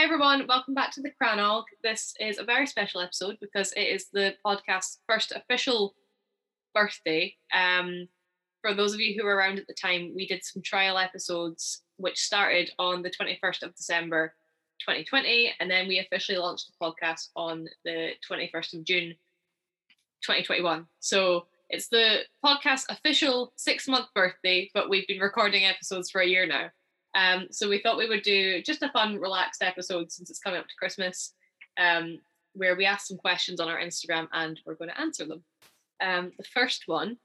Hi everyone, welcome back to the Cranog. This is a very special episode because it is the podcast's first official birthday. Um, for those of you who were around at the time, we did some trial episodes which started on the 21st of December 2020, and then we officially launched the podcast on the 21st of June 2021. So it's the podcast's official six month birthday, but we've been recording episodes for a year now. Um, so we thought we would do just a fun, relaxed episode since it's coming up to Christmas, um, where we ask some questions on our Instagram and we're going to answer them. Um, the first one,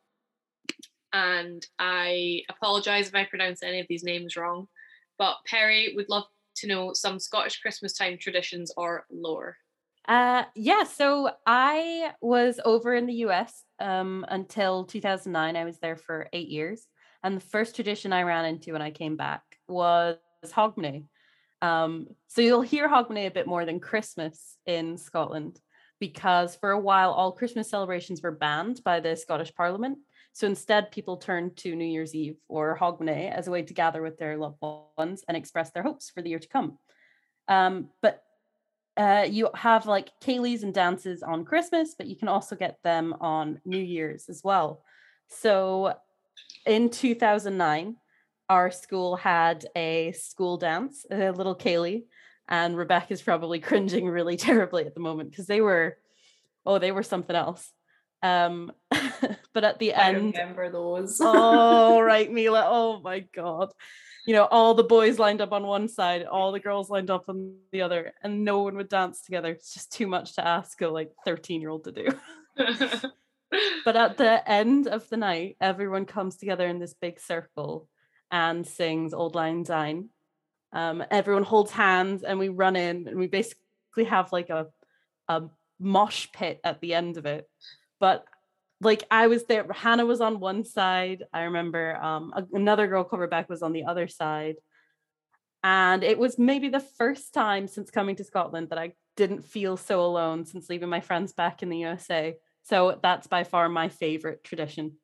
and I apologise if I pronounce any of these names wrong, but Perry would love to know some Scottish Christmas time traditions or lore. Uh, yeah, so I was over in the US um, until 2009. I was there for eight years. And the first tradition I ran into when I came back was Hogmanay. Um, so you'll hear Hogmanay a bit more than Christmas in Scotland because for a while all Christmas celebrations were banned by the Scottish Parliament. So instead, people turned to New Year's Eve or Hogmanay as a way to gather with their loved ones and express their hopes for the year to come. Um, but uh, you have like ceilidhs and dances on Christmas, but you can also get them on New Year's as well. So in 2009, our school had a school dance, a little ceilidh, and Rebecca's probably cringing really terribly at the moment because they were, oh, they were something else. Um, but at the I end, remember those. oh right, Mila, oh my god, you know, all the boys lined up on one side, all the girls lined up on the other, and no one would dance together. It's just too much to ask a like 13 year old to do. but at the end of the night, everyone comes together in this big circle and sings Auld Lang Syne. Um, everyone holds hands and we run in and we basically have like a a mosh pit at the end of it. But like I was there, Hannah was on one side. I remember um, another girl called was on the other side. And it was maybe the first time since coming to Scotland that I didn't feel so alone since leaving my friends back in the USA. So that's by far my favorite tradition.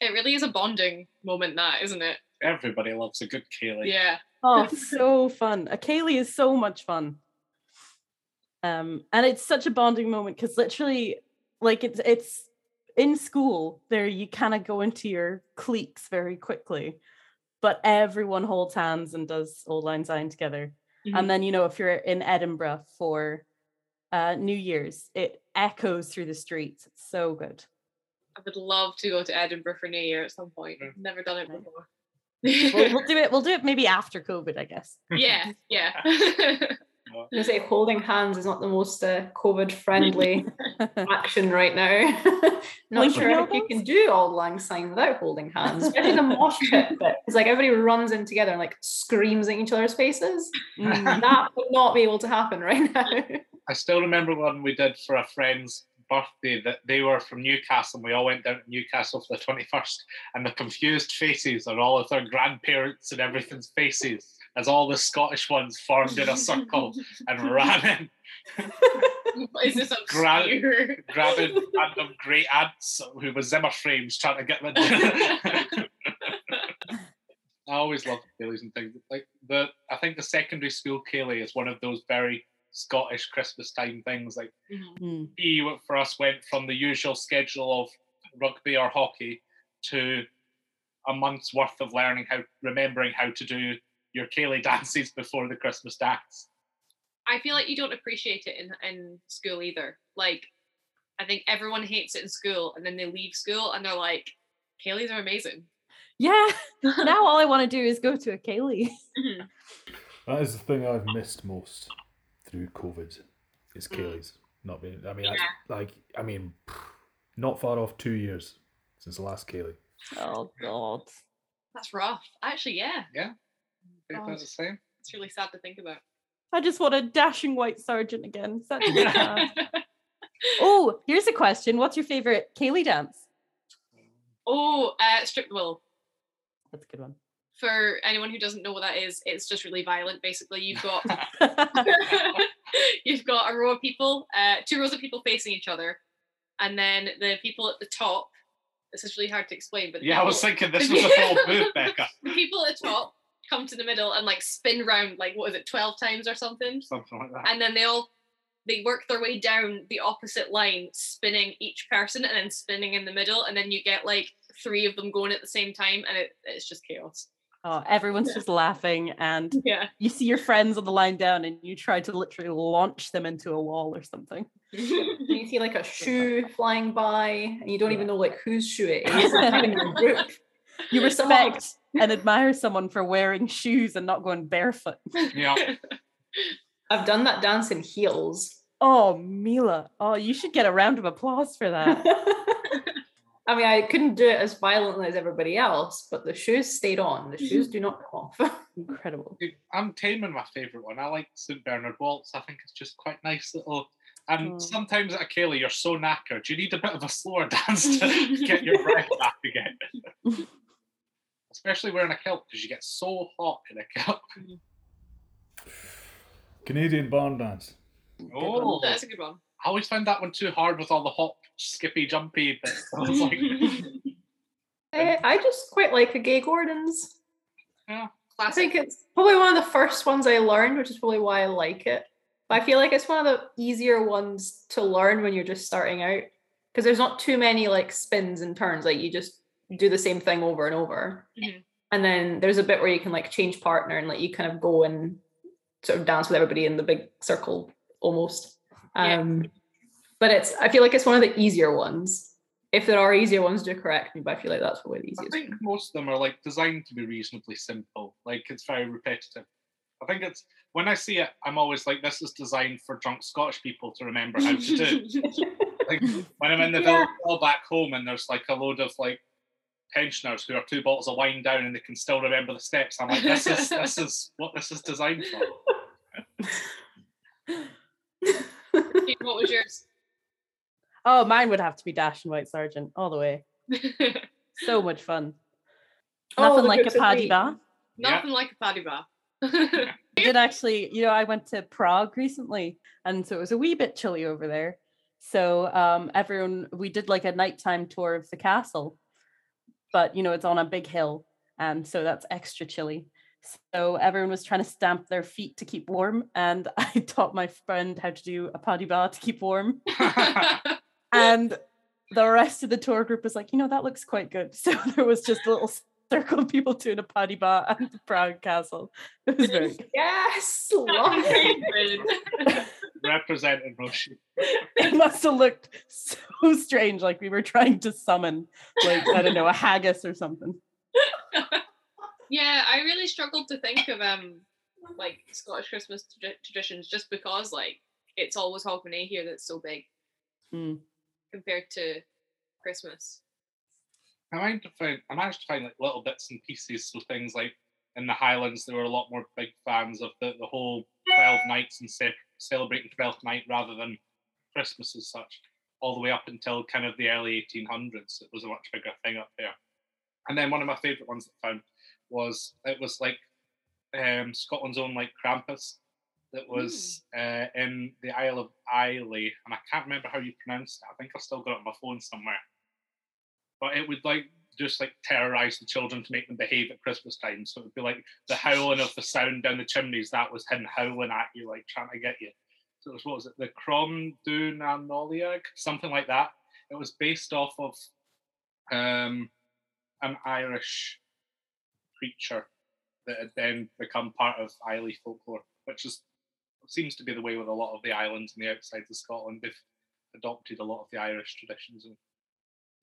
It really is a bonding moment, that isn't it? Everybody loves a good ceilidh. Yeah. Oh, so fun. A ceilidh is so much fun. Um, and it's such a bonding moment because literally, like it's it's in school there you kind of go into your cliques very quickly, but everyone holds hands and does Auld Lang Syne together. And then you know if you're in Edinburgh for uh, New Year's, it echoes through the streets. It's so good. I would love to go to Edinburgh for New Year at some point. Mm. Never done it before. We'll, we'll do it. We'll do it maybe after COVID, I guess. yeah, yeah. I was gonna say holding hands is not the most uh, COVID friendly action right now. not Blinking sure if you can do Auld Lang Syne without holding hands, especially the mosh pit bit. It's like everybody runs in together and like screams in each other's faces. Mm. That would not be able to happen right now. I still remember one we did for a friend's birthday that they were from Newcastle and we all went down to Newcastle for the 21st and the confused faces on all of their grandparents and everything's faces as all the Scottish ones formed in a circle and ran in, Is this Gra- grabbing random great aunts who were Zimmer frames trying to get them. I always love ceilidhs and things. Like the I think the secondary school ceilidh is one of those very Scottish Christmas time things. Like Mhm. Mm. he w- for us went from the usual schedule of rugby or hockey to a month's worth of learning how remembering how to do your ceilidh dances before the Christmas dance. I feel like you don't appreciate it in in school either. Like, I think everyone hates it in school, and then they leave school and they're like, "ceilidhs are amazing." Yeah. now all I want to do is go to a ceilidh. Mhm. That is the thing I've missed most through COVID. Is Mm. ceilidh's not being. I mean, that's, like I mean, not far off two years since the last ceilidh. Oh God. That's rough. Actually, yeah, yeah, think God. the same. it's really sad to think about. I just want a dashing white sergeant again. Such a good dance. oh, here's a question. What's your favorite ceilidh dance? oh, uh, strip the will. That's a good one. For anyone who doesn't know what that is, it's just really violent. Basically, you've got you've got a row of people, uh, two rows of people facing each other, and then the people at the top. This is really hard to explain, but Yeah, I was thinking this was a full move, Becca. the people at the top come to the middle and like spin round like what is it, twelve times or something, Something like that. and then they all they work their way down the opposite line, spinning each person and then spinning in the middle, and then you get like three of them going at the same time, and it, it's just chaos. Oh, everyone's Yeah. just laughing, and Yeah. you see your friends on the line down, and you try to literally launch them into a wall or something. You see like a shoe flying by, and you don't even know like whose shoe it is. It's not group. You respect and admire someone for wearing shoes and not going barefoot. Yeah. I've done that dance in heels. Oh, Mila. Oh, you should get a round of applause for that. I mean, I couldn't do it as violently as everybody else, but the shoes stayed on. The shoes mm-hmm. do not come off. Incredible. I'm taming my favourite one. I like St. Bernard Waltz. I think it's just quite nice little. And Oh. sometimes uh, at ceilidh, you're so knackered. You need a bit of a slower dance to get your breath back again. Especially wearing a kilt because you get so hot in a kilt. Mm. Canadian barn dance. Oh, That's a good one. I always found that one too hard with all the hop, skippy, jumpy bits. I was like, I, I just quite like a gay Gordon's. Yeah. Classic. think it's probably one of the first ones I learned, which is probably why I like it. But I feel like it's one of the easier ones to learn when you're just starting out because there's not too many like spins and turns. Like you just do the same thing over and over. Mhm. And then there's a bit where you can like change partner and like you kind of go and sort of dance with everybody in the big circle almost. Yeah. Um, but it's I feel like it's one of the easier ones. If there are easier ones, do correct me. But I feel like that's probably the easiest. I easiest. think most of them are like designed to be reasonably simple. Like it's very repetitive. I think it's when I see it, I'm always like, this is designed for drunk Scottish people to remember how to do. like when I'm in the Yeah. village back home and there's like a load of like pensioners who are two bottles of wine down and they can still remember the steps. I'm like, this is this is what this is designed for. Kate, what was yours? Oh, mine would have to be Dashing White Sergeant all the way. So much fun. Oh, Nothing like a groups pas de bas. Nothing like a pas de bas. I did actually, you know, I went to Prague recently, and so it was a wee bit chilly over there. So um, everyone, we did like a nighttime tour of the castle, but you know, it's on a big hill, and so that's extra chilly. So everyone was trying to stamp their feet to keep warm, and I taught my friend how to do a pas de bas to keep warm, and the rest of the tour group was like, you know, that looks quite good. So there was just a little circle of people doing a pas de bas at the Prague castle. It was very good. Yes, love it. Represented Roshi. it must have looked so strange, like we were trying to summon, like I don't know, a haggis or something. Yeah, I really struggled to think of um like Scottish Christmas trad- traditions just because like it's always Hogmanay here that's so big Mm. compared to Christmas. I managed to find I managed to find like little bits and pieces. So things like in the Highlands, they were a lot more big fans of the, the whole twelve nights and ce- celebrating twelfth night rather than Christmas as such. All the way up until kind of the early 1800s, it was a much bigger thing up there. And then one of my favourite ones that I found was it was like um, Scotland's own like Krampus that was uh, in the Isle of Islay, and I can't remember how you pronounce it. I think I've still got it on my phone somewhere but it would like just like terrorize the children to make them behave at Christmas time. So it would be like the howling of the sound down the chimneys. That was him howling at you, like trying to get you. So it was what was it, the Crom Dunanoliag, something like that. It was based off of um, an Irish creature that had then become part of Islay folklore, which is seems to be the way with a lot of the islands and the outsides of Scotland. They've adopted a lot of the Irish traditions and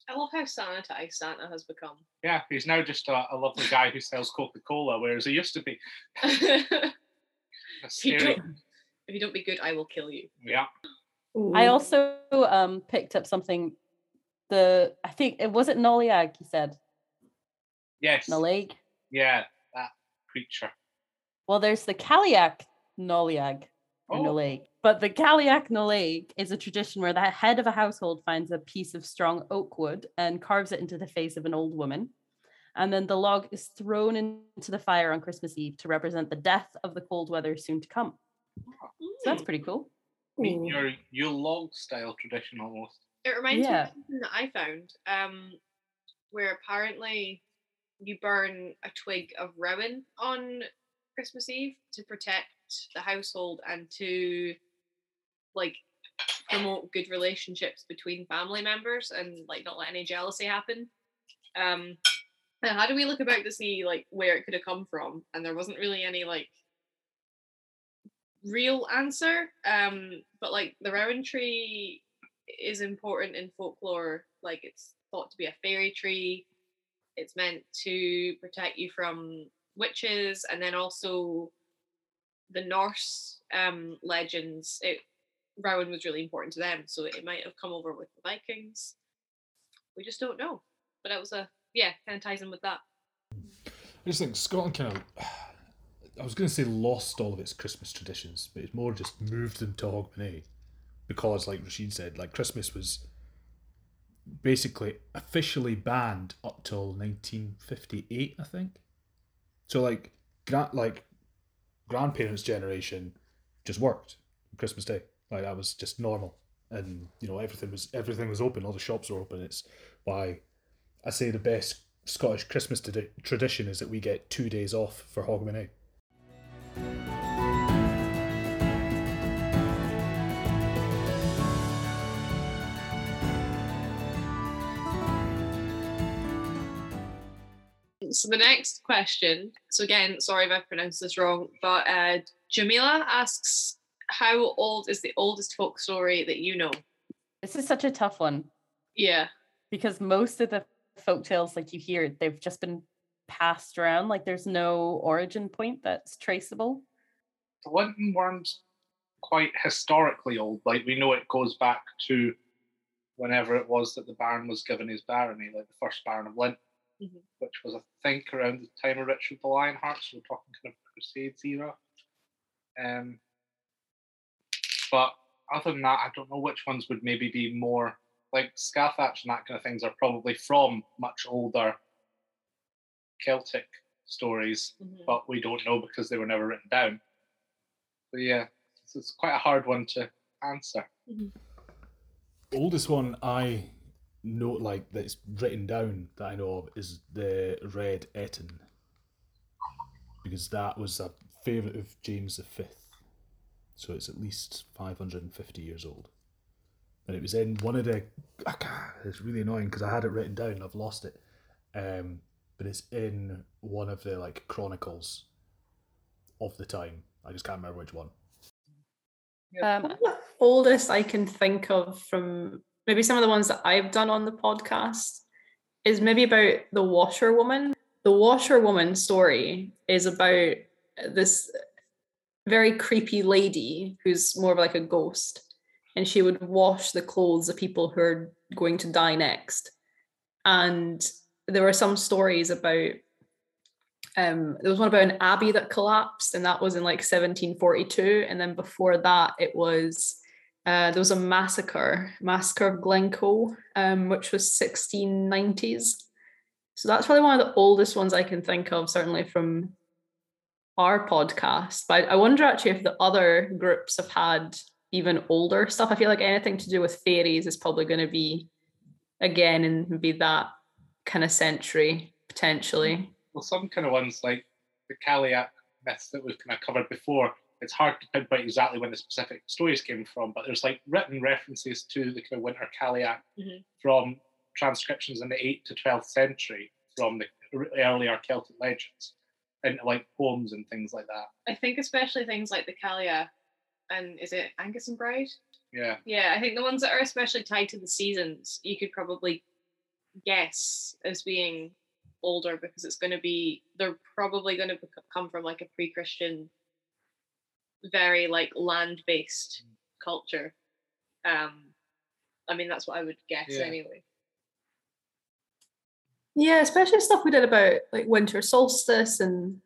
I love how sanitized Santa has become. Yeah, he's now just a, a lovely guy who sells Coca Cola, whereas he used to be if, you scary. don't, if you don't be good, I will kill you. Yeah, I also um picked up something. The I think it was it Nollaig. He said yes, Nollaig. Yeah, that creature. Well, there's the Cailleach Nollaig or Oh. Nollaig. But the Cailleach Nollaig is a tradition where the head of a household finds a piece of strong oak wood and carves it into the face of an old woman. And then the log is thrown into the fire on Christmas Eve to represent the death of the cold weather soon to come. So that's pretty cool. Meet Ooh. your Yule log style tradition almost. It reminds me of something that I found, um, where apparently you burn a twig of rowan on Christmas Eve to protect the household and to like promote good relationships between family members and like not let any jealousy happen. Um and how do we look about to see like where it could have come from? And there wasn't really any like real answer. Um, but like the rowan tree is important in folklore. Like it's thought to be a fairy tree. It's meant to protect you from witches, and then also the Norse um, legends. It Rowan was really important to them, so it might have come over with the Vikings. We just don't know. But that was a yeah, kind of ties in with that. I just think Scotland kind of. I was going to say lost all of its Christmas traditions, but it's more just moved them to Hogmanay because, like Rashid said, like Christmas was basically officially banned up till 1958, I think. So like, gra- like grandparents' generation just worked Christmas Day. Like that was just normal, and you know everything was everything was open. All the shops were open. It's why I say the best Scottish Christmas tradi- tradition is that we get two days off for Hogmanay. So the next question. So again, sorry if I pronounced this wrong, but uh, Jamila asks, "How old is the oldest folk story that you know?" This is such a tough one Yeah, because most of the folk tales like you hear, they've just been passed around. Like there's no origin point that's traceable. The Linton Worm's quite historically old. Like we know it goes back to whenever it was that the Baron was given his barony, like the first Baron of Linton, Mhm. which was I think around the time of Richard the Lionheart. So we're talking kind of Crusades era. Um, but other than that, I don't know which ones would maybe be more like Scathach and that kind of things are probably from much older Celtic stories Mhm. but we don't know because they were never written down. So yeah, it's, it's quite a hard one to answer. oldest one I know, like that's written down that I know of, is the Red Etin, because that was a favorite of James V. So it's at least five hundred and fifty years old, and it was in one of the. I can't, it's really annoying because I had it written down, and I've lost it, um, but it's in one of the like chronicles of the time. I just can't remember which one. Um, the oldest I can think of from maybe some of the ones that I've done on the podcast is maybe about the washerwoman. The washerwoman story is about this very creepy lady who's more of like a ghost, and she would wash the clothes of people who are going to die next. And there were some stories about um, there was one about an abbey that collapsed, and that was in like 1742. And then before that, it was uh, there was a massacre, massacre of Glencoe, um, which was 1690s. So that's probably one of the oldest ones I can think of, certainly from our podcast. But I wonder actually if the other groups have had even older stuff. I feel like anything to do with fairies is probably going to be again and be that kind of century potentially. Well, some kind of ones like the Cailleach myths that we've kind of covered before, it's hard to pinpoint exactly when the specific stories came from, but there's like written references to the kind of Winter Cailleach Mhm. from transcriptions in the 8th to 12th century from the earlier Celtic legends and like poems and things like that. I think especially things like the Kalia, and is it Angus and Bride? Yeah. Yeah, I think the ones that are especially tied to the seasons, you could probably guess as being older because it's going to be they're probably going to come from like a pre-Christian, very like land-based culture. Um, I mean that's what I would guess Yeah. anyway. Yeah, especially stuff we did about like winter solstice and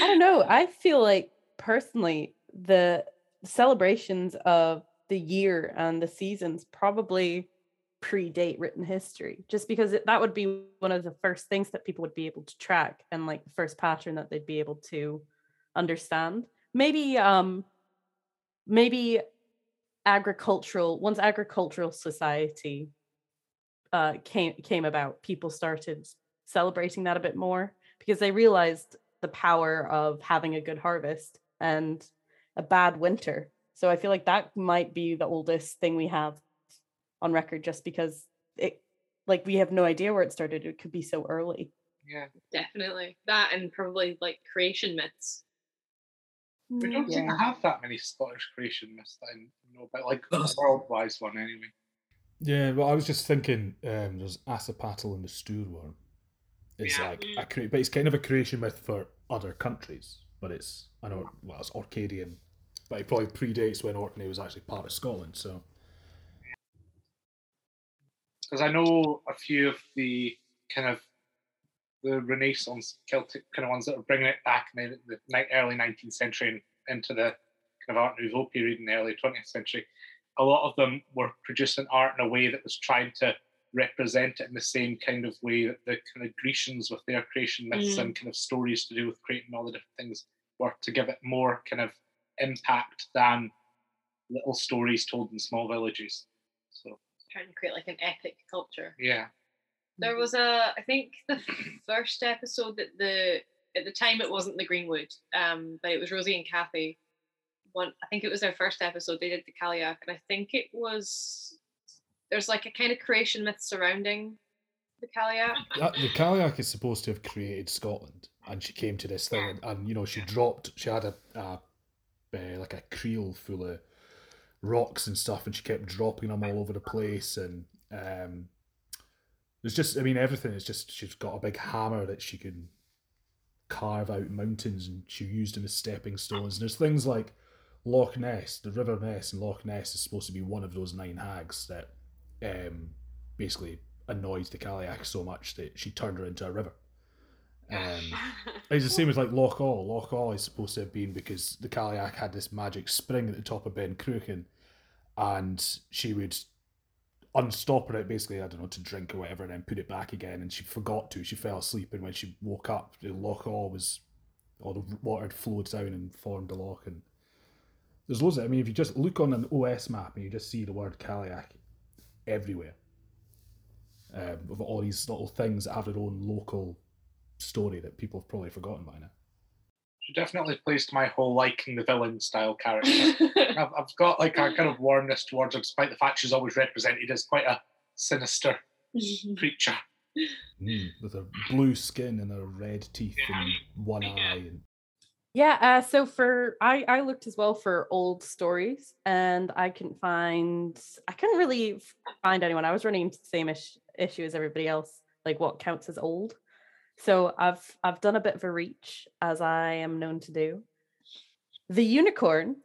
I don't know. I feel like personally the celebrations of the year and the seasons probably predate written history just because it, that would be one of the first things that people would be able to track and like the first pattern that they'd be able to understand maybe um maybe agricultural once agricultural society uh came came about people started celebrating that a bit more because they realized the power of having a good harvest and a bad winter. So I feel like that might be the oldest thing we have on record just because it like we have no idea where it started. It could be so early. Yeah. Definitely. That and probably like creation myths. We don't seem to have that many Scottish creation myths that I know about, like the world-wise one anyway. Yeah, well, I was just thinking um, there's Assipattle and the Stoorworm. It's Yeah. like a cre- but it's kind of a creation myth for other countries. But it's I know well it's Orcadian, but it probably predates when Orkney was actually part of Scotland. So Because I know a few of the kind of the Renaissance Celtic kind of ones that are bringing it back in the, the early 19th century and into the kind of Art Nouveau period in the early 20th century. A lot of them were producing art in a way that was trying to represent it in the same kind of way that the kind of Grecians with their creation myths Mm. and kind of stories to do with creating all the different things were to give it more kind of impact than little stories told in small villages. So Trying to create like an epic culture. yeah. There was a, I think the first episode that the at the time it wasn't the Greenwood, um, but it was Rosie and Kathy. One, I think it was their first episode. They did the Cailleach, and I think it was there's like a kind of creation myth surrounding the Cailleach. that, the Cailleach is supposed to have created Scotland, and she came to this thing, and, and you know she dropped. She had a, a uh, like a creel full of rocks and stuff, and she kept dropping them all over the place, and um, there's just I mean everything is just she's got a big hammer that she can carve out mountains, and she used them as stepping stones. And there's things like Loch Ness, the River Ness, and Loch Ness is supposed to be one of those nine hags that um, basically annoyed the Cailleach so much that she turned her into a river. Um, it's the same as like Loch Awe. Loch Awe is supposed to have been because the Cailleach had this magic spring at the top of Ben Cruachan, and she would unstop it basically, I don't know, to drink or whatever, and then put it back again. And she forgot to. She fell asleep, and when she woke up, the Loch Awe was all the water had flowed down and formed a loch. And there's loads of. I mean, if you just look on an OS map and you just see the word Cailleach everywhere, um, of all these little things that have their own local story that people have probably forgotten by now. She definitely plays to my whole liking the villain style character. I've, I've got like a kind of warmness towards her, despite the fact she's always represented as quite a sinister creature. Mm, with her blue skin and her red teeth and one eye. And Yeah, uh, so for I I looked as well for old stories and I couldn't find I couldn't really find anyone. I was running into the same ish, issue as everybody else, like what counts as old. So I've I've done a bit of a reach as I am known to do. The unicorn,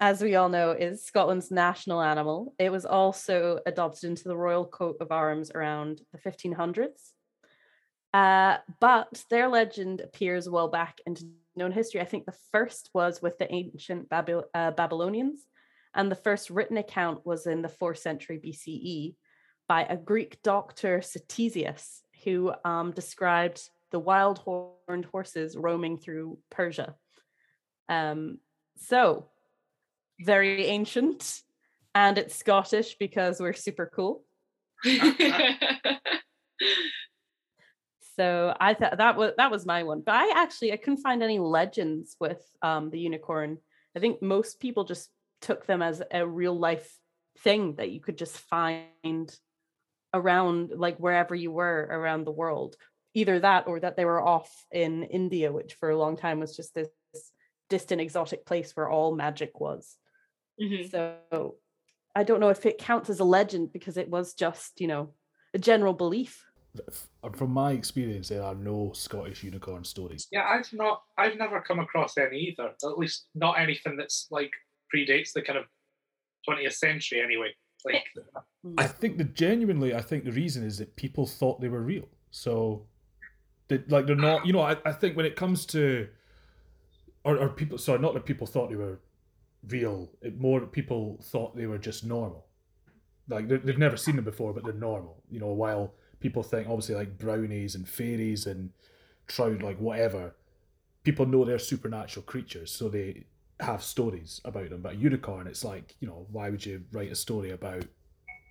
as we all know, is Scotland's national animal. It was also adopted into the royal coat of arms around the 1500s. Uh, but their legend appears well back into known history. I think the first was with the ancient uh, Babylonians, and the first written account was in the fourth century BCE by a Greek doctor, Ctesias, who um, described the wild horned horses roaming through Persia. Um, so, very ancient, and it's Scottish because we're super cool. So I thought that was that was my one. But I actually I couldn't find any legends with um the unicorn. I think most people just took them as a real life thing that you could just find around like wherever you were around the world. Either that or that they were off in India, which for a long time was just this distant exotic place where all magic was. Mhm. So I don't know if it counts as a legend because it was just, you know, a general belief. f- from my experience, there are no Scottish unicorn stories. Yeah, I've not, I've never come across any either. At least not anything that's like predates the kind of 20th century anyway. Like, mm. I think that genuinely, I think the reason is that people thought they were real. So, they, like they're not. You know, I, I think when it comes to, or, or people, sorry, not that people thought they were real. It more people thought they were just normal. Like they've never seen them before, but they're normal. You know, while people think obviously like brownies and fairies and trows, like whatever, people know they're supernatural creatures, so they have stories about them. But a unicorn, it's like you know, why would you write a story about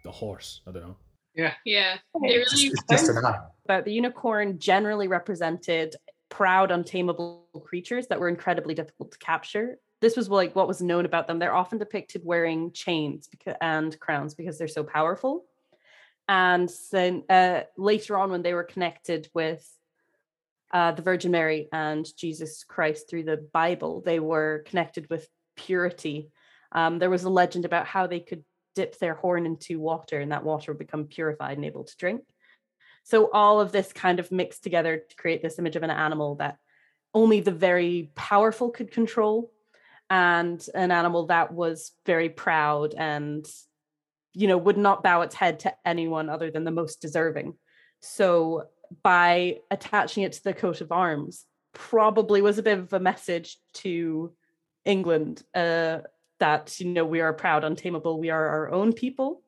the horse? I don't know. Yeah, yeah. they It's, really. it's just an animal. But the unicorn generally represented proud, untamable creatures that were incredibly difficult to capture. This was like what was known about them. They're often depicted wearing chains and crowns because they're so powerful. And then uh, later on, when they were connected with uh, the Virgin Mary and Jesus Christ through the Bible, they were connected with purity. Um, there was a legend about how they could dip their horn into water and that water would become purified and able to drink. So all of this kind of mixed together to create this image of an animal that only the very powerful could control and an animal that was very proud and you know would not bow its head to anyone other than the most deserving. So by attaching it to the coat of arms probably was a bit of a message to England uh, that you know we are proud, untamable, we are our own people.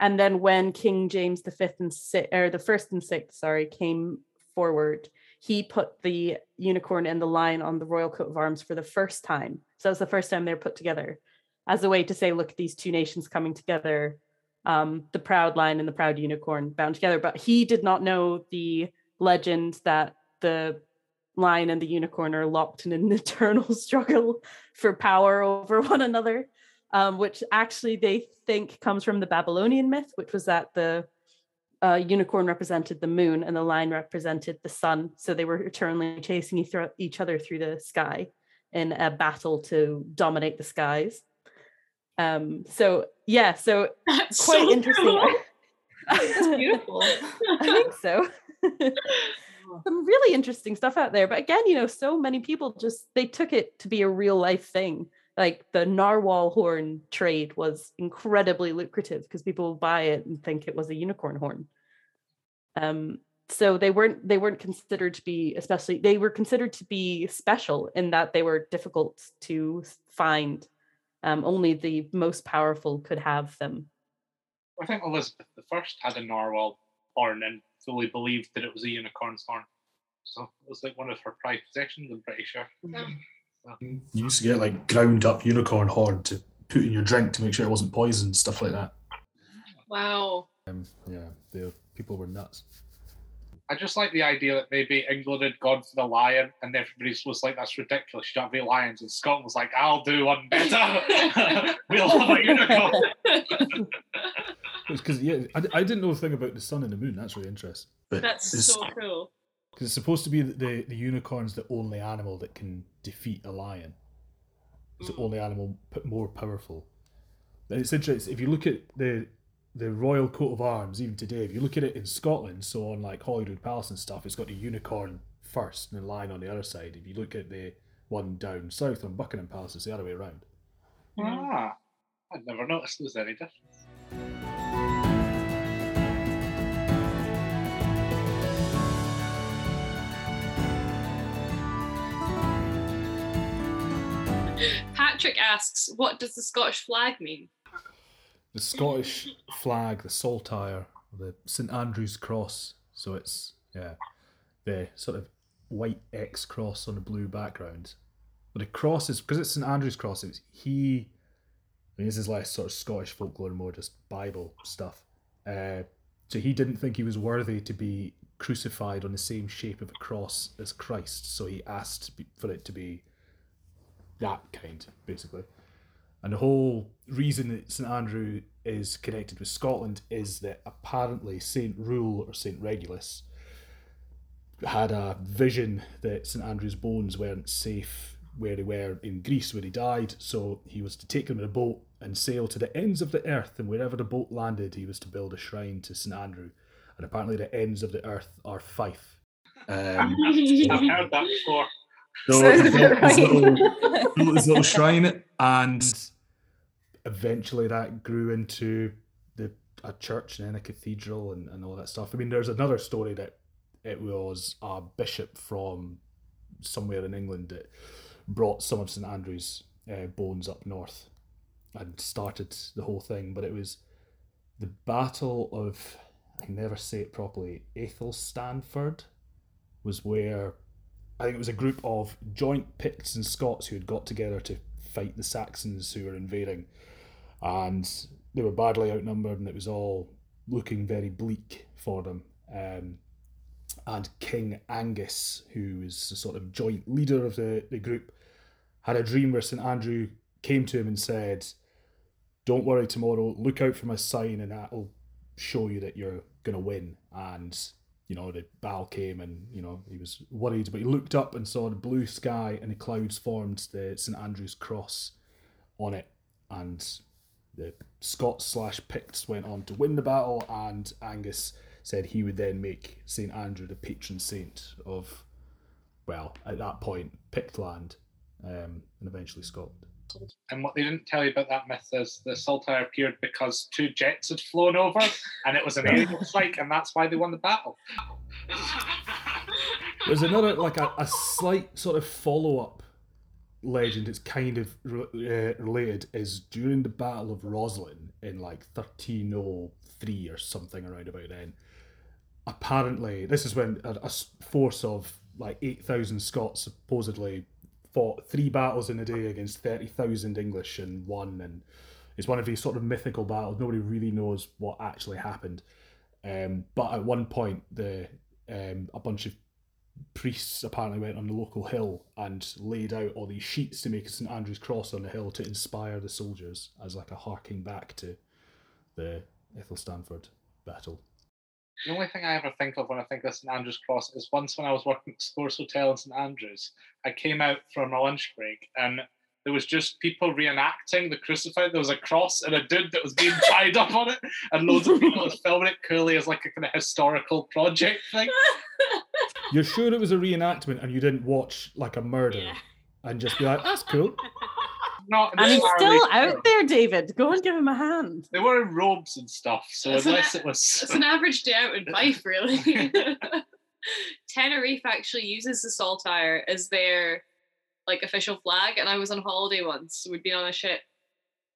And then when King James the fifth and or the first and sixth, sorry, came forward, he put the unicorn and the lion on the royal coat of arms for the first time. So it was the first time they were put together as a way to say, look, these two nations coming together, um, the proud lion and the proud unicorn bound together. But he did not know the legend that the lion and the unicorn are locked in an eternal struggle for power over one another um, which actually they think comes from the Babylonian myth, which was that the uh, unicorn represented the moon and the lion represented the sun. So they were eternally chasing each other- each other through the sky in a battle to dominate the skies. Um, so yeah, so That's quite so interesting. That's beautiful. I think so. Some really interesting stuff out there. But again, you know, so many people just they took it to be a real life thing. Like the narwhal horn trade was incredibly lucrative because people would buy it and think it was a unicorn horn. Um, so they weren't they weren't considered to be especially they were considered to be special in that they were difficult to find. Um, only the most powerful could have them. I think Elizabeth I had a narwhal horn and fully believed that it was a unicorn's horn. So it was like one of her prized possessions, I'm pretty sure. You used to get like ground up unicorn horn to put in your drink to make sure it wasn't poisoned, stuff like that. Wow. Um, yeah, the people were nuts. I just like the idea that maybe England had gone for the lion and everybody was like, that's ridiculous, you don't be lions. And Scotland was like, I'll do one better. we'll have a unicorn. Because yeah, I, I didn't know a thing about the sun and the moon. That's really interesting. But That's it's, so cool. Because it's supposed to be that the, the unicorn's the only animal that can defeat a lion. It's the Mm. only animal p- more powerful. And it's interesting if you look at the the royal coat of arms, even today, if you look at it in Scotland, so on like Holyrood Palace and stuff, it's got the unicorn first and the lion on the other side. If you look at the one down south on Buckingham Palace, it's the other way around. ah, I'd never noticed there was any difference. Patrick asks, "What does the Scottish flag mean?" The Scottish flag, the saltire, the St Andrew's cross. So it's yeah, the sort of white X cross on a blue background. But the cross is because it's St Andrew's cross. It's he. I mean, this is less sort of Scottish folklore, more just Bible stuff. Uh, so he didn't think he was worthy to be crucified on the same shape of a cross as Christ. So he asked for it to be that kind, basically. And the whole reason that St Andrew is connected with Scotland is that apparently St Rule or St Regulus had a vision that St Andrew's bones weren't safe where they were in Greece where he died, so he was to take them in a boat and sail to the ends of the earth, and wherever the boat landed, he was to build a shrine to St Andrew. And apparently, the ends of the earth are Fife. Um, I've heard that before. So Sounds he built about his right. little, his little shrine, and eventually that grew into the a church and then a cathedral and, and all that stuff. I mean, there's another story that it was a bishop from somewhere in England that brought some of St Andrew's uh, bones up north and started the whole thing. But it was the Battle of I can never say it properly. Athelstaneford was where I think it was a group of joint Picts and Scots who had got together to fight the Saxons who were invading, and they were badly outnumbered, and it was all looking very bleak for them. Um, and King Angus, who was the sort of joint leader of the, the group, had a dream where St. Andrew came to him and said, Don't worry tomorrow, look out for my sign, and that'll show you that you're going to win. And, you know, the battle came and, you know, he was worried, but he looked up and saw the blue sky and the clouds formed the St. Andrew's cross on it. And the Scots slash Picts went on to win the battle, and Angus said he would then make St. Andrew the patron saint of, well, at that point, Pictland um, and eventually Scotland. And what they didn't tell you about that myth is the Saltire appeared because two jets had flown over and it was an aerial strike, and that's why they won the battle. There's another, like a, a slight sort of follow up legend, it's kind of re- uh, related, is during the Battle of Roslin in like 1303 or something around about then. Apparently, this is when a force of like 8,000 Scots supposedly fought three battles in a day against 30,000 English and won. And it's one of these sort of mythical battles. Nobody really knows what actually happened. Um, but at one point, the um, a bunch of priests apparently went on the local hill and laid out all these sheets to make a St Andrew's cross on the hill to inspire the soldiers as like a harking back to the Athelstaneford battle. The only thing I ever think of when I think of St Andrew's Cross is once when I was working at Scores Hotel in St Andrews, I came out from a lunch break and there was just people reenacting the crucified. There was a cross and a dude that was being tied up on it, and loads of people was filming it coolly as like a kind of historical project thing. You're sure it was a reenactment and you didn't watch like a murder Yeah. and just be like, that's cool. Not And he's still sure. out there, David. Go and give him a hand. They were in robes and stuff, so It's an- unless it was It's an average day out in Fife, really. Tenerife actually uses the saltire as their like official flag, and I was on holiday once. We'd been on a ship,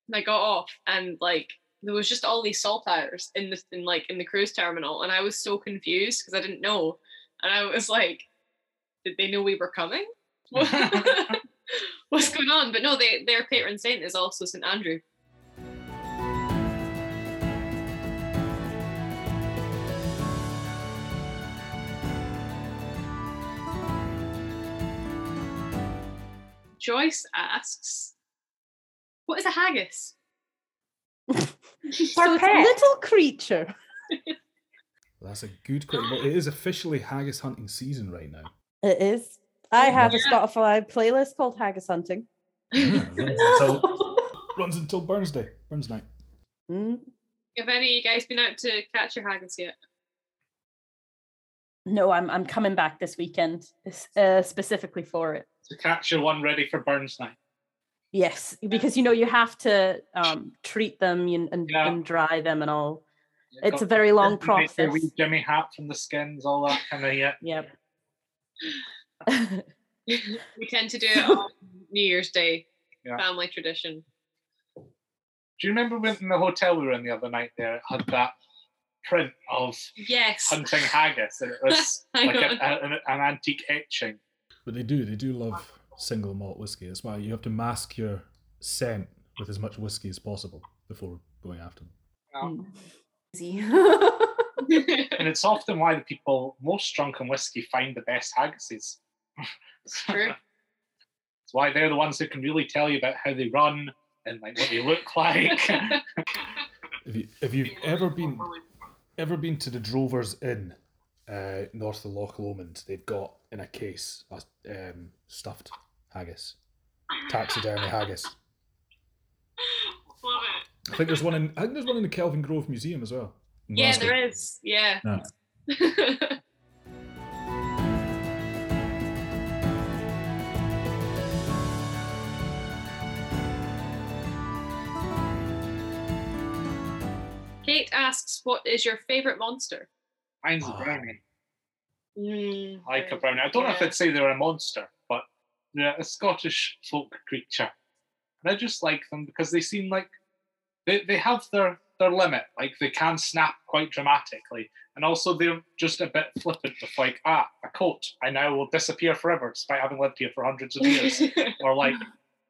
and I got off, and like there was just all these saltires in the in like in the cruise terminal, and I was so confused because I didn't know, and I was like, did they know we were coming? What's going on? But no, they their patron saint is also St Andrew. Joyce asks, "What is a haggis?" So it's a little creature. That's a good question. Well, it is officially haggis hunting season right now. It is. I have a Spotify playlist called Haggis Hunting. Yeah, runs, until, runs until Burns Day, Burns night. Mm. Have any of you guys been out to catch your haggis yet? No, I'm I'm coming back this weekend uh, specifically for it. to catch your one ready for Burns night. Yes, because you know you have to um, treat them and, and, Yeah. and dry them and all. You've It's a very long to make their process. wee Jimmy hat from the skins, all that kind of yeah. Yep. we tend to do it on New Year's Day, Yeah. family tradition. Do you remember when in the hotel we were in the other night there it had that print of Yes, hunting haggis and it was like know. an, an, an antique etching. But they do, they do love single malt whiskey. That's why you have to mask your scent with as much whiskey as possible before going after them. Mm. Easy. And it's often why the people most drunk on whiskey find the best haggises. It's true. It's why they're the ones who can really tell you about how they run and like what they look like. If you if you've ever been ever been to the Drovers Inn, uh, north of Loch Lomond, they've got in a case a um, stuffed haggis, taxidermy haggis. Love it. I think there's one in I think there's one in the Kelvingrove Museum as well. Yeah, Glasgow. there is. Yeah. Yeah. Kate asks, "What is your favorite monster?" Mine's a Ah. brownie. Mm, I like a brownie. I don't know if I'd say they're a monster, but they're a Scottish folk creature. And I just like them because they seem like they, they have their, their limit. Like they can snap quite dramatically. And also they're just a bit flippant with like, ah, a coat. I now will disappear forever despite having lived here for hundreds of years. or like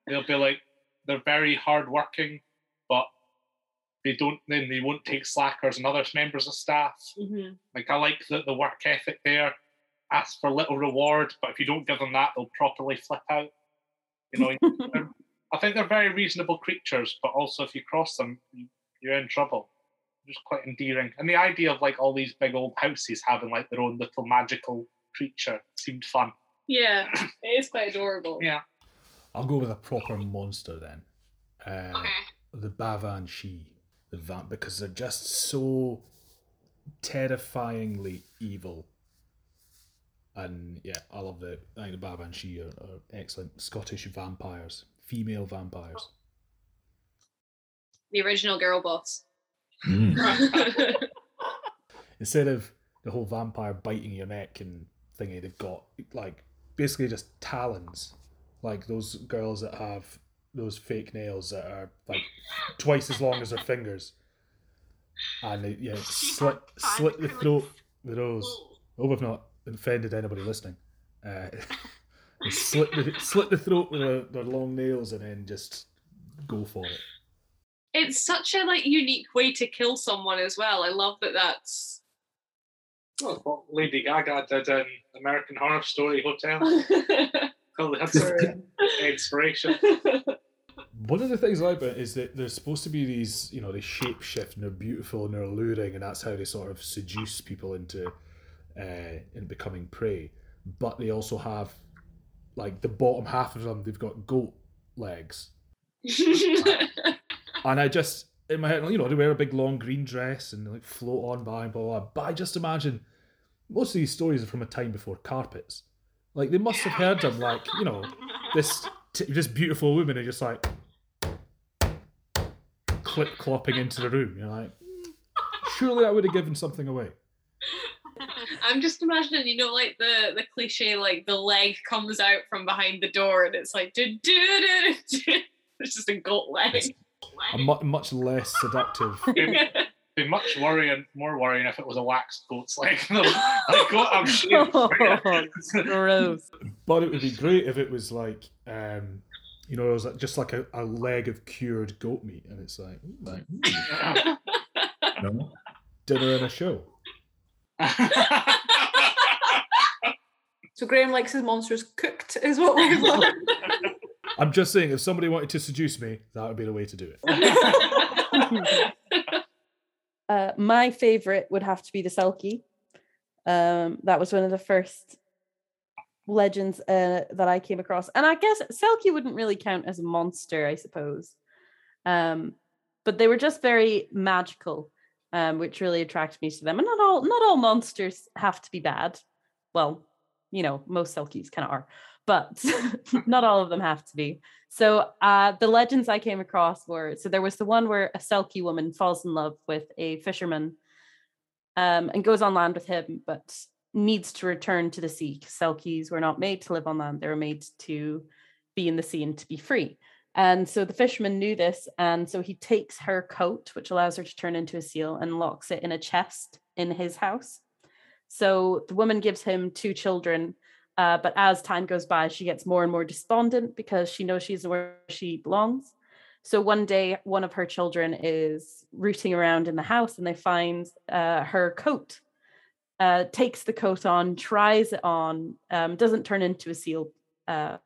they'll be like they're very hardworking, but they don't then they won't take slackers and other members of staff. Mhm. Like I like the, the work ethic there. Ask for little reward, but if you don't give them that, they'll properly flip out. You know, I think they're very reasonable creatures, but also if you cross them, you- you're in trouble. Just quite endearing. And the idea of like all these big old houses having like their own little magical creature seemed fun. Yeah, it is quite adorable. Yeah. I'll go with a proper monster then. Uh, Okay. the Baobhan Sith, the vamp, because they're just so terrifyingly evil. And yeah, I love the I think the Baobhan Sith are, are excellent Scottish vampires, female vampires. The original girl boss. Hmm. Instead of the whole vampire biting your neck and thingy, they've got like basically just talons, like those girls that have those fake nails that are like twice as long as their fingers, and they yeah slit slit the throat acrylics. with those. Ooh. Hope I've not offended anybody listening. Uh, slit the slit the throat with their, their long nails and then just go for it. it's such a like unique way to kill someone as well. I love that that's Well, what Lady Gaga did in American Horror Story Hotel. Well, they had inspiration. One of the things I like about it is that there's supposed to be these, you know, they shape shift and they're beautiful and they're alluring, and that's how they sort of seduce people into uh, in becoming prey. But they also have, like, the bottom half of them, they've got goat legs, and I just in my head, you know, they wear a big long green dress and they, like float on by and blah blah. blah. But I just imagine most of these stories are from a time before carpets. Like they must have heard them, like you know, this t- this beautiful woman are just like clip clopping into the room. You're like, surely I would have given something away. I'm just imagining, you know, like the the cliche, like the leg comes out from behind the door and it's like, do, do, do, do. it's just a goat leg. A mu- much less seductive. Be much worrying, more worrying if it was a waxed goat's leg. like goat, I'm shaved. Oh, gross. But it would be great if it was like, um, you know, it was just like a, a leg of cured goat meat, and it's like, ooh, like ooh, no, dinner and a show. So Graham likes his monsters cooked, is what we've learned. I'm just saying, if somebody wanted to seduce me, that would be the way to do it. Uh, my favorite would have to be the Selkie. Um, that was one of the first legends uh, that I came across, and I guess Selkie wouldn't really count as a monster, I suppose. Um, but they were just very magical, um, which really attracted me to them. And not all not all monsters have to be bad. Well, you know, most Selkies kind of are, but not all of them have to be. So uh, the legends I came across were so there was the one where a Selkie woman falls in love with a fisherman um, and goes on land with him, but needs to return to the sea. Selkies were not made to live on land; they were made to be in the sea and to be free. And so the fisherman knew this, and so he takes her coat, which allows her to turn into a seal, and locks it in a chest in his house. So the woman gives him two children, uh, but as time goes by, she gets more and more despondent because she knows she's where she belongs. So one day, one of her children is rooting around in the house and they find uh, her coat. Uh, takes the coat on, tries it on, um, doesn't turn into a seal uh,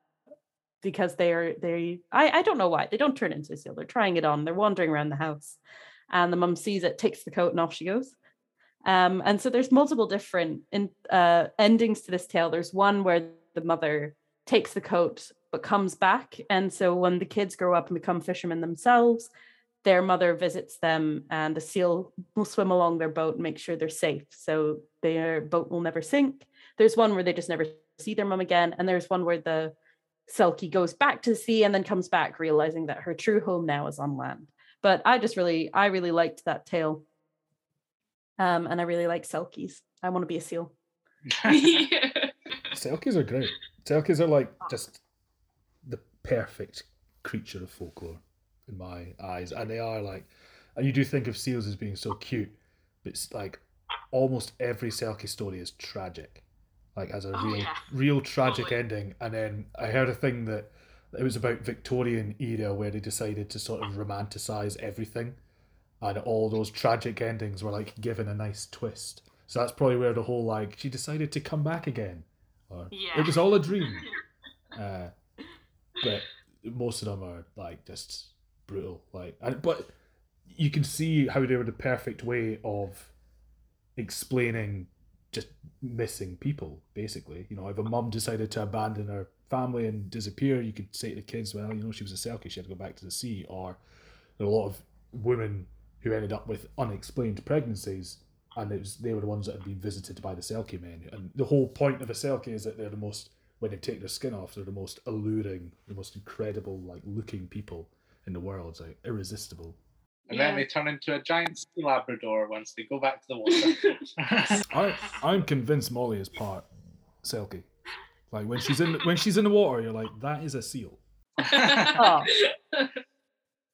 because they are they. I I don't know why they don't turn into a seal. They're trying it on. They're wandering around the house, and the mum sees it, takes the coat, and off she goes. Um, and so there's multiple different in, uh, endings to this tale. There's one where the mother takes the coat but comes back, and so when the kids grow up and become fishermen themselves, their mother visits them, and the seal will swim along their boat and make sure they're safe, so their boat will never sink. There's one where they just never see their mum again, and there's one where the Selkie goes back to the sea and then comes back, realizing that her true home now is on land. But I just really, I really liked that tale. Um, and I really like Selkies. I want to be a seal. Selkies are great. Selkies are like just the perfect creature of folklore in my eyes, and they are like, and you do think of seals as being so cute, but it's like almost every Selkie story is tragic, like has a Oh, real, yeah. real tragic Totally. ending. And then I heard a thing that it was about Victorian era where they decided to sort of romanticize everything, and all those tragic endings were like given a nice twist. So that's probably where the whole like she decided to come back again, or Yeah. it was all a dream. uh, but most of them are like just brutal. Like, and, but you can see how they were the perfect way of explaining just missing people. Basically, you know, if a mum decided to abandon her family and disappear, you could say to the kids, "Well, you know, she was a Selkie; she had to go back to the sea." Or there are a lot of women who ended up with unexplained pregnancies, and it was they were the ones that had been visited by the Selkie men. And the whole point of a Selkie is that they're the most when they take their skin off, they're the most alluring, the most incredible, like looking people in the world. It's like irresistible. And Yeah. then they turn into a giant sea Labrador once they go back to the water. I I'm convinced Molly is part Selkie. Like when she's in when she's in the water, you're like, that is a seal. Oh.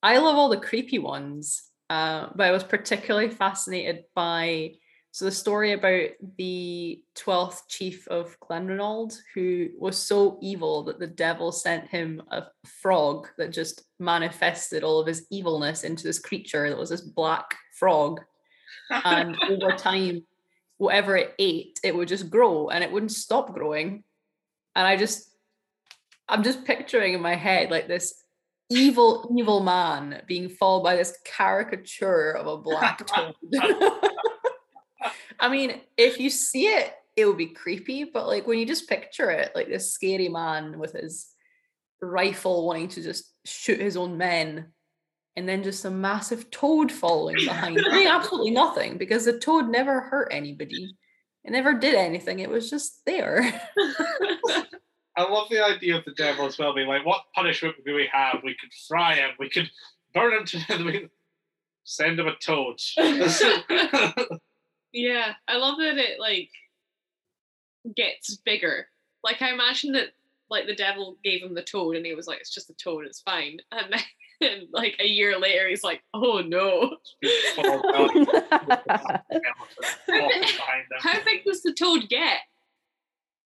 I love all the creepy ones, uh, but I was particularly fascinated by so the story about the twelfth chief of Clanranald, who was so evil that the devil sent him a frog that just manifested all of his evilness into this creature that was this black frog, and over time, whatever it ate, it would just grow and it wouldn't stop growing, and I just, I'm just picturing in my head like this evil, evil man being followed by this caricature of a black toad. I mean, if you see it, it would be creepy, but like when you just picture it, like this scary man with his rifle wanting to just shoot his own men, and then just a massive toad following behind, doing absolutely nothing because the toad never hurt anybody. It never did anything. It was just there. I love the idea of the devil as well, being like, what punishment do we have? We could fry him, we could burn him to death, we send him a toad. yeah, I love that it like gets bigger. Like I imagine that like the devil gave him the toad and he was like, it's just a toad, it's fine. And then and, like a year later he's like, oh no. Fall down, walking behind him. How big does the toad get?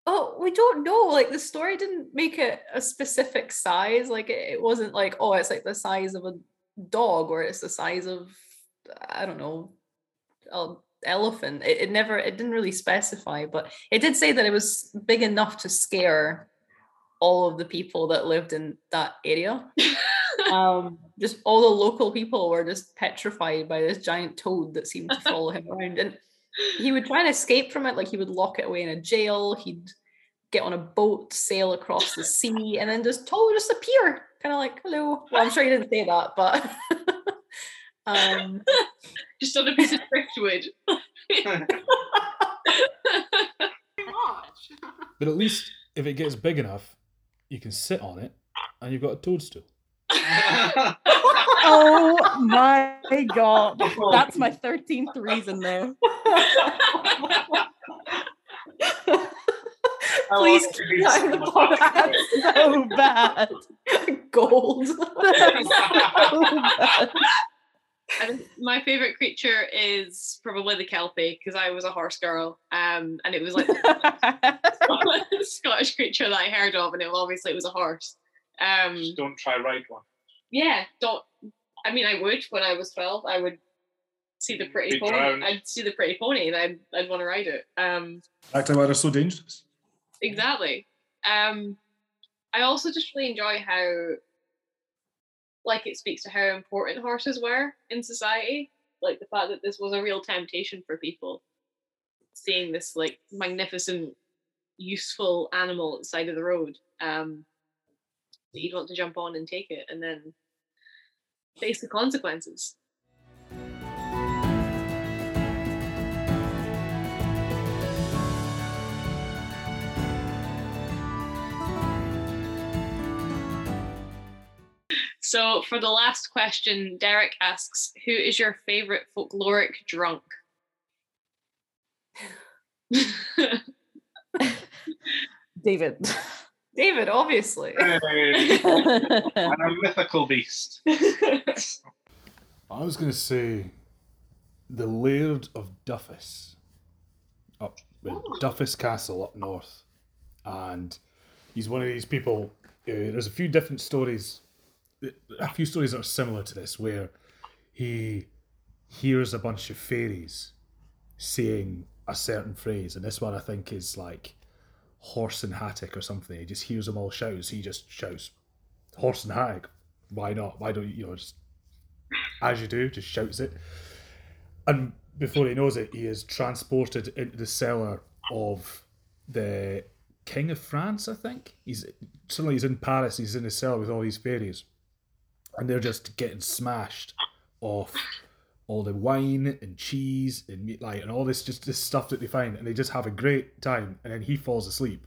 Oh, we don't know. Like the story didn't make it a specific size. Like it, it wasn't like, oh, it's like the size of a dog or it's the size of I don't know, an elephant. It, it never it didn't really specify, but it did say that it was big enough to scare all of the people that lived in that area. um just all the local people were just petrified by this giant toad that seemed to follow him around and he would try and escape from it like he would lock it away in a jail he'd get on a boat sail across the sea and then just totally just appear kind of like hello well i'm sure he didn't say that but um Just on a piece of driftwood. But at least if it gets big enough, you can sit on it and you've got a toadstool. Oh my god. That's my 13th reason there. please I keep that in the podcast. So bad. gold so bad. I my favorite creature is probably the Kelpie because I was a horse girl. Um, and it was like the Scottish creature that I heard of, and it obviously it was a horse. Um, Just don't try ride one. yeah, don't. I mean, I would when I was twelve. I would see the pretty Be pony. drowned. I'd see the pretty pony, and I'd I'd want to ride it. Um, Back to why they're so dangerous. exactly. Um, I also just really enjoy how, like, it speaks to how important horses were in society. Like the fact that this was a real temptation for people, seeing this like magnificent, useful animal at the side of the road. Um, that you'd want to jump on and take it, and then face the consequences. So, for the last question, Derek asks, "Who is your favorite folkloric drunk?" David. david obviously Hey, and a mythical beast. I was going to say the Laird of Duffus up in Duffus Castle up north. And he's one of these people. Uh, there's a few different stories, a few stories that are similar to this, where he hears a bunch of fairies saying a certain phrase, and this one I think is like horse and hattock or something. He just hears them all shout, so he just shouts, "Horse and hattock." Why not? Why don't you, know just as you do, just shouts it, and before he knows it, he is transported into the cellar of the King of France. I think he's suddenly he's in Paris. He's in a cell with all these fairies, and they're just getting smashed off all the wine and cheese and meat like and all this just this stuff that they find and they just have a great time and then he falls asleep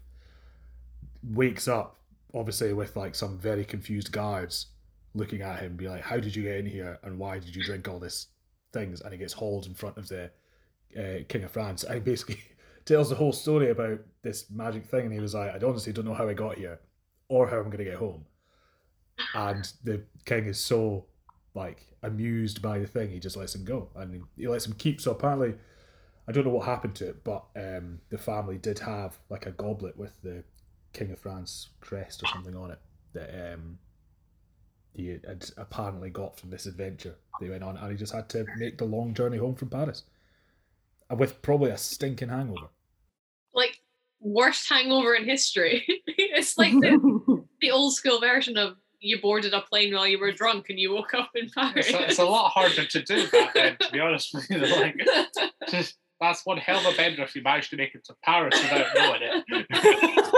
wakes up obviously with like some very confused guards looking at him be like how did you get in here and why did you drink all this things? And he gets hauled in front of the uh, king of france and he basically tells the whole story about this magic thing and he was like i honestly don't know how i got here or how i'm going to get home. And the king is so like amused by the thing, he just lets him go and he lets him keep. So apparently, I don't know what happened to it, but um, the family did have like a goblet with the King of France crest or something on it that um, he had apparently got from this adventure they went on, and he just had to make the long journey home from Paris with probably a stinking hangover. Like worst hangover in history. it's like the, the old school version of you boarded a plane while you were drunk and you woke up in Paris. It's, it's a lot harder to do that then, to be honest with you. Like, just, that's one hell of a bender if you manage to make it to Paris without knowing it.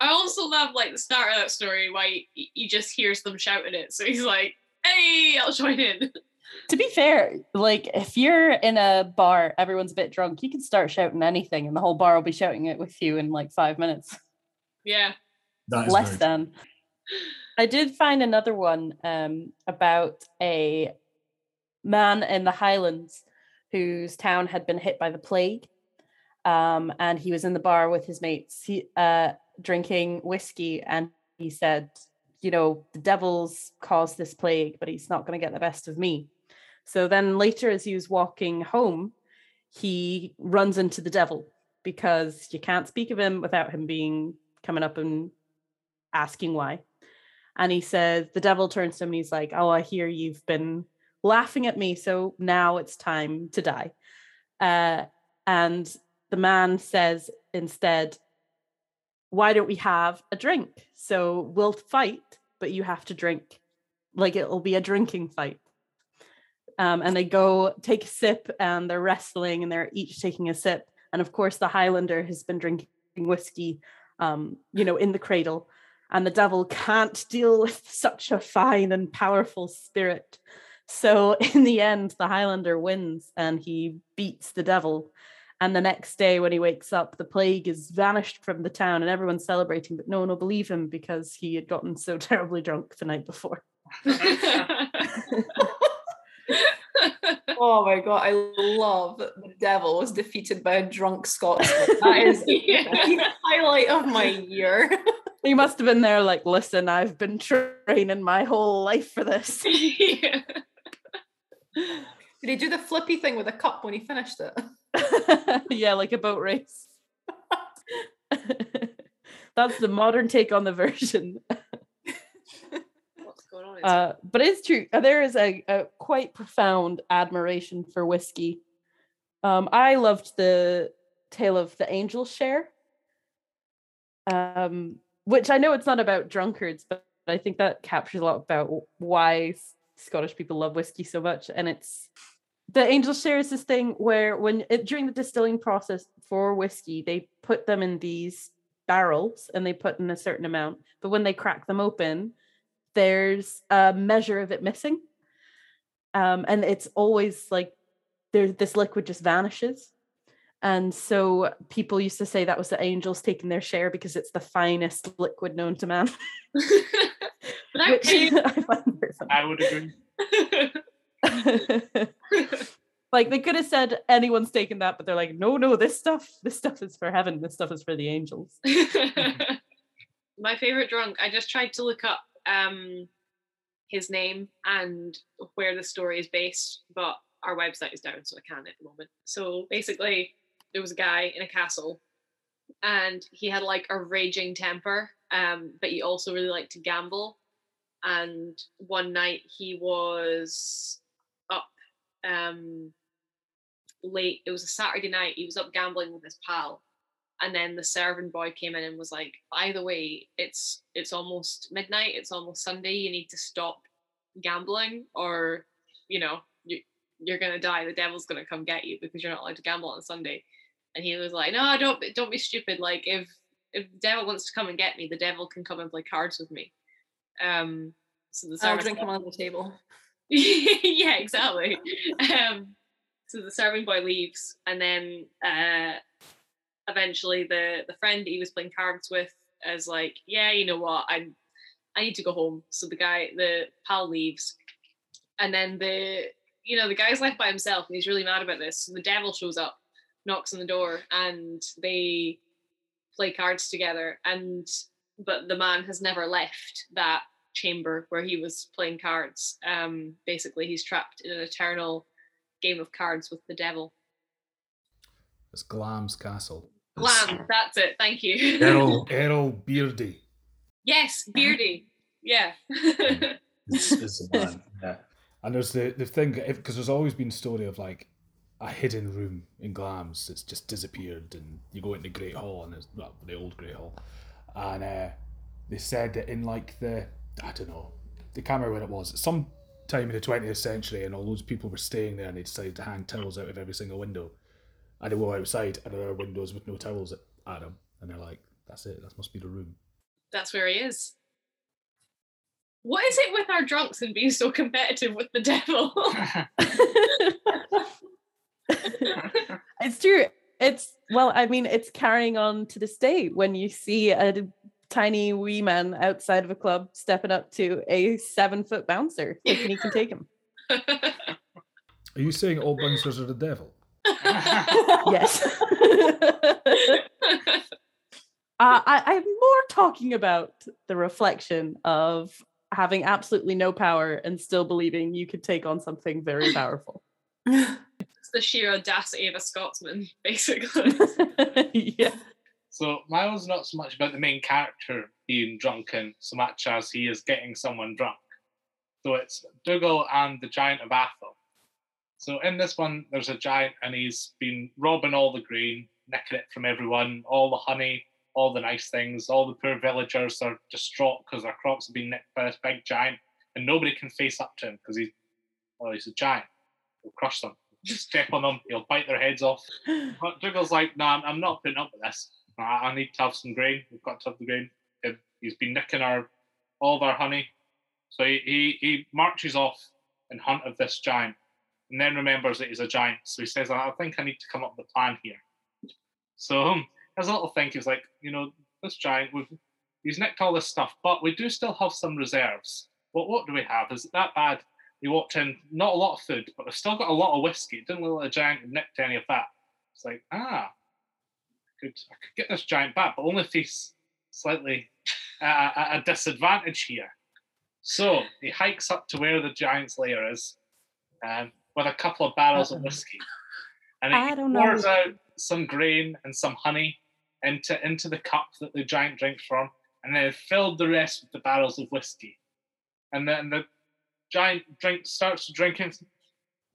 I also love like the start of that story why he, he just hears them shouting it. So he's like, hey, I'll join in. To be fair, like if you're in a bar, everyone's a bit drunk, you can start shouting anything and the whole bar will be shouting it with you in like five minutes. Yeah. Less than. I did find another one um, about a man in the Highlands whose town had been hit by the plague. Um, and he was in the bar with his mates he, uh, drinking whiskey. And he said, You know, the devil's caused this plague, but he's not going to get the best of me. So then later, as he was walking home, he runs into the devil because you can't speak of him without him being coming up and asking why and he says the devil turns to him and he's like oh i hear you've been laughing at me so now it's time to die. Uh, and the man says instead why don't we have a drink? So we'll fight but you have to drink. Like it'll be a drinking fight. Um, and they go take a sip and they're wrestling and they're each taking a sip. And of course the highlander has been drinking whiskey um, you know in the cradle and the devil can't deal with such a fine and powerful spirit. So in the end, the Highlander wins and he beats the devil. And the next day, when he wakes up, the plague is vanished from the town and everyone's celebrating, but no one will believe him because he had gotten so terribly drunk the night before. oh my god, I love that the devil was defeated by a drunk Scotsman. That is yeah. the highlight of my year. He must have been there like, listen, I've been training my whole life for this. yeah. Did he do the flippy thing with a cup when he finished it? yeah, like a boat race. That's the modern take on the version. What's going on? Uh, but it's true. Uh, there is a, a quite profound admiration for whiskey. Um, I loved the tale of the angel share. Um, which I know it's not about drunkards, but I think that captures a lot about why Scottish people love whiskey so much. And it's the angel share is this thing where when it, during the distilling process for whiskey, they put them in these barrels and they put in a certain amount, but when they crack them open, there's a measure of it missing. Um, and it's always like there this liquid just vanishes and so people used to say that was the angels taking their share because it's the finest liquid known to man. Which I, I would agree. like they could have said anyone's taken that, but they're like, no, no, this stuff, this stuff is for heaven. This stuff is for the angels. My favorite drunk. I just tried to look up um his name and where the story is based, but our website is down, so I can't at the moment. So basically, there was a guy in a castle and he had like a raging temper um but he also really liked to gamble and one night he was up um late. It was a Saturday night. He was up gambling with his pal, and then the servant boy came in and was like, "By the way, it's it's almost midnight. It's almost Sunday. You need to stop gambling, or you know you you're gonna die. The devil's gonna come get you because you're not allowed to gamble on Sunday." And he was like, "No, don't be- don't be stupid. Like if if the devil wants to come and get me, the devil can come and play cards with me." Um. So the serving drink on the table. yeah, exactly. Um, so the serving boy leaves, and then uh, eventually the the friend he was playing cards with is like, yeah, you know what, I I need to go home. So the guy, the pal leaves, and then the you know the guy's left by himself, and he's really mad about this. So the devil shows up, knocks on the door, and they play cards together. And but the man has never left that chamber where he was playing cards. Um, basically, he's trapped in an eternal game of cards with the devil. It's Glamis Castle. Glam, that's it. Thank you. Errol Earl Beardie. yes, Beardie. Yeah. is, is the man. Yeah. And there's the, the thing, because there's always been story of like a hidden room in Glamis that's just disappeared, and you go into the Great Hall, and it's well, the old Great Hall, and uh, they said that in like the I don't know, the can't when it was, some time in the 20th century, and all those people were staying there, and they decided to hang towels out of every single window, and they go outside, and there are windows with no towels at, at them, and they're like, that's it, that must be the room. that's where he is. What is it with our drunks and being so competitive with the devil? it's true. It's well, I mean, it's carrying on to this day when you see a tiny wee man outside of a club stepping up to a seven foot bouncer thinking he can take him. Are you saying all bouncers are the devil? Yes. Uh, I, I'm more talking about the reflection of having absolutely no power and still believing you could take on something very powerful. It's the sheer audacity of a Scotsman, basically. yeah. So mine was not so much about the main character being drunken, so much as he is getting someone drunk. So it's Dougal and the Giant of Atholl. So in this one, there's a giant and he's been robbing all the grain, nicking it from everyone, all the honey, all the nice things. All the poor villagers are distraught because their crops have been nicked by this big giant, and nobody can face up to him because he's well, he's a giant. He'll crush them. Just step on them, he'll bite their heads off. But Dougal's like, no, nah, I'm not putting up with this. I, need to have some grain. We've got to have the grain. He's been nicking our all of our honey. So he, he, he marches off in hunt of this giant and then remembers that he's a giant. So he says, I think I need to come up with a plan here. So um, has a little think. He's like, you know, this giant, we've, he's nicked all this stuff, but we do still have some reserves. What what do we have? Is it that bad? He walked in, not a lot of food, but we've still got a lot of whiskey. It didn't look like a giant had nicked any of that. It's like, ah, I could, I could get this giant back, but only if he's slightly at a, a disadvantage here. So he hikes up to where the giant's lair is um, with a couple of barrels of whiskey. And I he don't pours know. out some grain and some honey into, into the cup that the giant drinks from, and then filled the rest with the barrels of whiskey. And then the giant drink starts to drink drinking.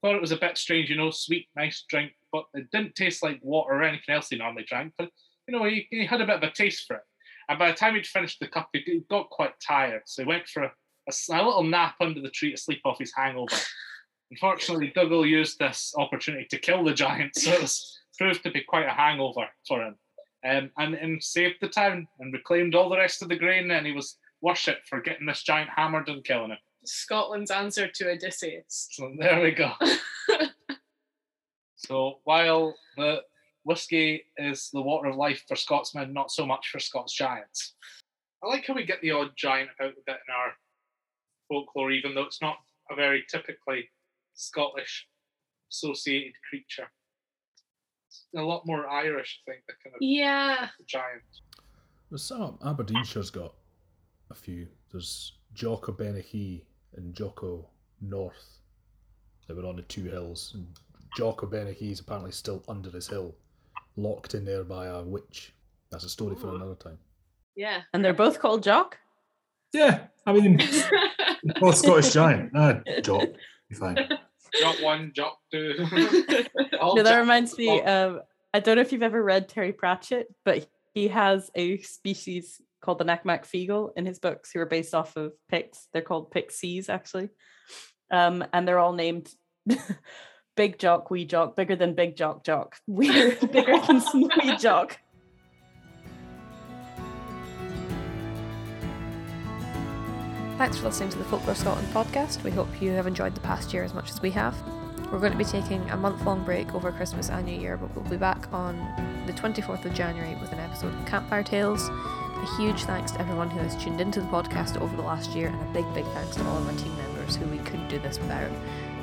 Thought it was a bit strange, you know, sweet, nice drink, but it didn't taste like water or anything else he normally drank. But you know, he, he had a bit of a taste for it. And by the time he'd finished the cup, he got quite tired, so he went for a little nap under the tree to sleep off his hangover. Unfortunately, Dougal used this opportunity to kill the giant, so it was proved to be quite a hangover for him. Um, and, and saved the town and reclaimed all the rest of the grain, and he was worshipped for getting this giant hammered and killing him. Scotland's answer to Odysseus. So there we go. so while the whiskey is the water of life for Scotsmen, not so much for Scots giants. I like how we get the odd giant out a bit in our folklore, even though it's not a very typically Scottish associated creature. It's a lot more Irish, I think, the kind of Yeah. giant. There's some Aberdeenshire's got a few. There's Jock o' Bennachie and Jocko North. They were on the two hills. And Jock o' Bennachie is apparently still under his hill, locked in there by a witch. That's a story for another time. Yeah. And they're both called Jock. Yeah, I mean, both Scottish giant. Ah, job, be fine. Jock one, jock two. No, that reminds me. Um, I don't know if you've ever read Terry Pratchett, but he has a species called the Nac Mac Feegle in his books, who are based off of Picts. They're called Pixies, actually, um, and they're all named Big Jock, Wee Jock, bigger than Big Jock Jock, weird, bigger than Wee Jock. Thanks for listening to the Folklore Scotland podcast. We hope you have enjoyed the past year as much as we have. We're going to be taking a month long break over Christmas and New Year, but we'll be back on the 24th of January with an episode of Campfire Tales. A huge thanks to everyone who has tuned into the podcast over the last year, and a big, big thanks to all of our team members who we couldn't do this without.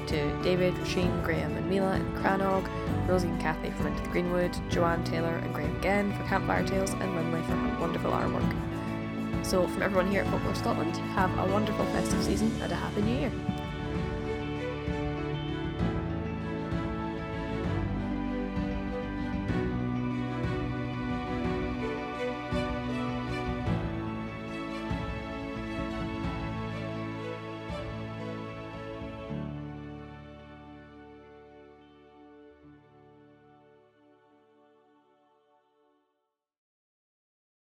To David, Rasheen, Graham, and Mila in Cranog, Rosie and Kathy from Into the Greenwood, Joanne Taylor and Graham again for Campfire Tales, and Lindley for her wonderful artwork. So, from everyone here at Folklore Scotland, have a wonderful festive season and a happy new year.